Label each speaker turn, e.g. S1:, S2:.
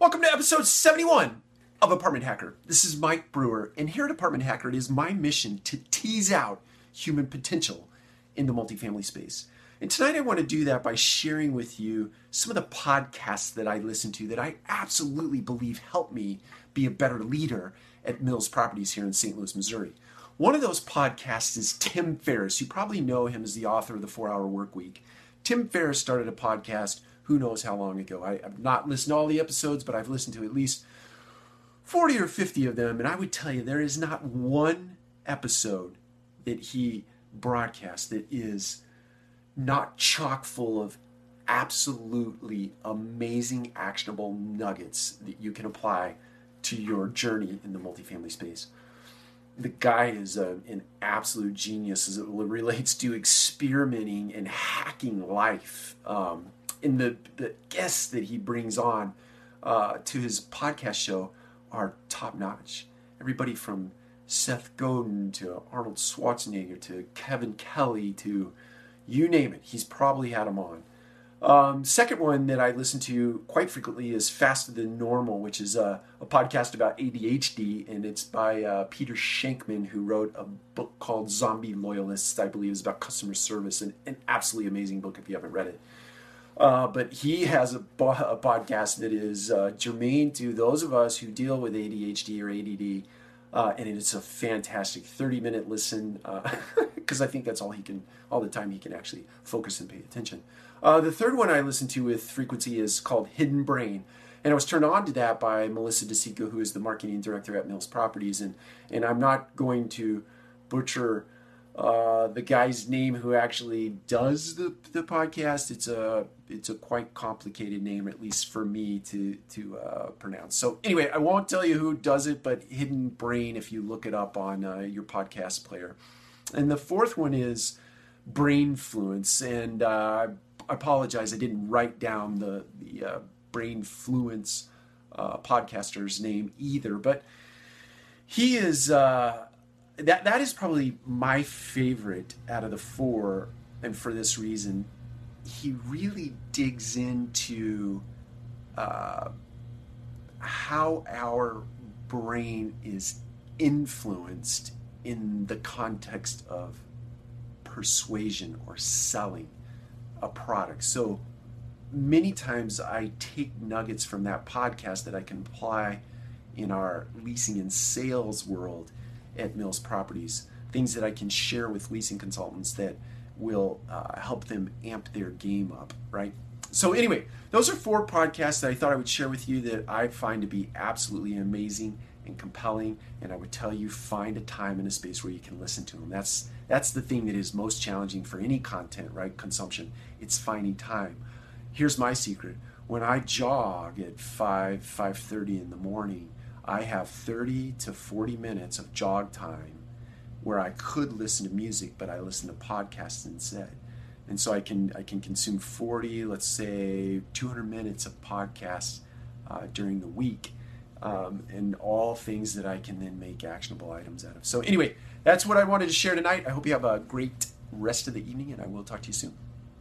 S1: Welcome to episode 71 of Apartment Hacker. This is Mike Brewer, and here at Apartment Hacker, it is my mission to tease out human potential in the multifamily space. And tonight I want to do that by sharing with you some of the podcasts that I listen to that I absolutely believe help me be a better leader at Mills Properties here in St. Louis, Missouri. One of those podcasts is Tim Ferriss. You probably know him as the author of the Four Hour Work Week. Tim Ferriss started a podcast who knows how long ago. I, have not listened to all the episodes, but I've listened to at least 40 or 50 of them. And I would tell you, there is not one episode that he broadcasts that is not chock full of absolutely amazing, actionable nuggets that you can apply to your journey in the multifamily space. The guy is a, an absolute genius as it relates to experimenting and hacking life. Um, and the, the guests that he brings on uh, to his podcast show are top notch. Everybody from Seth Godin to Arnold Schwarzenegger to Kevin Kelly to you name it, he's probably had them on. Um, second one that I listen to quite frequently is Faster Than Normal, which is a, a podcast about ADHD, and it's by uh, Peter Shankman, who wrote a book called Zombie Loyalists, I believe is about customer service, and an absolutely amazing book if you haven't read it. Uh, but he has a, a, podcast that is uh, germane to those of us who deal with ADHD or ADD, uh, and it's a fantastic 30 minute listen because I think that's all he can, all the time he can actually focus and pay attention. Uh, the third one I listen to with frequency is called Hidden Brain. And I was turned on to that by Melissa DeSico, who is the marketing director at Mills Properties. And, and I'm not going to butcher uh, the guy's name who actually does the, the podcast. It's a it's a quite complicated name, at least for me to to uh, pronounce. So anyway, I won't tell you who does it, but Hidden Brain if you look it up on uh, your podcast player. And the fourth one is Brainfluence, and uh, I apologize, I didn't write down the the uh, Brainfluence uh, podcaster's name either, but he is that that is probably my favorite out of the four, and for this reason, he really digs into uh, how our brain is influenced in the context of persuasion or selling a product. So many times I take nuggets from that podcast that I can apply in our leasing and sales world at Mills Properties, things that I can share with leasing consultants that will uh, help them amp their game up, right? So, anyway, those are four podcasts that I thought I would share with you that I find to be absolutely amazing and compelling. And I would tell you find a time and a space where you can listen to them. That's that's the thing that is most challenging for any content, right? Consumption. It's finding time. Here's my secret. When I jog at 5, 5:30 in the morning, I have 30 to 40 minutes of jog time where I could listen to music, but I listen to podcasts instead. And so I can I can consume 40, let's say 200 minutes of podcasts uh, during the week, um, and all things that I can then make actionable items out of. So anyway, that's what I wanted to share tonight. I hope you have a great rest of the evening, and I will talk to you soon.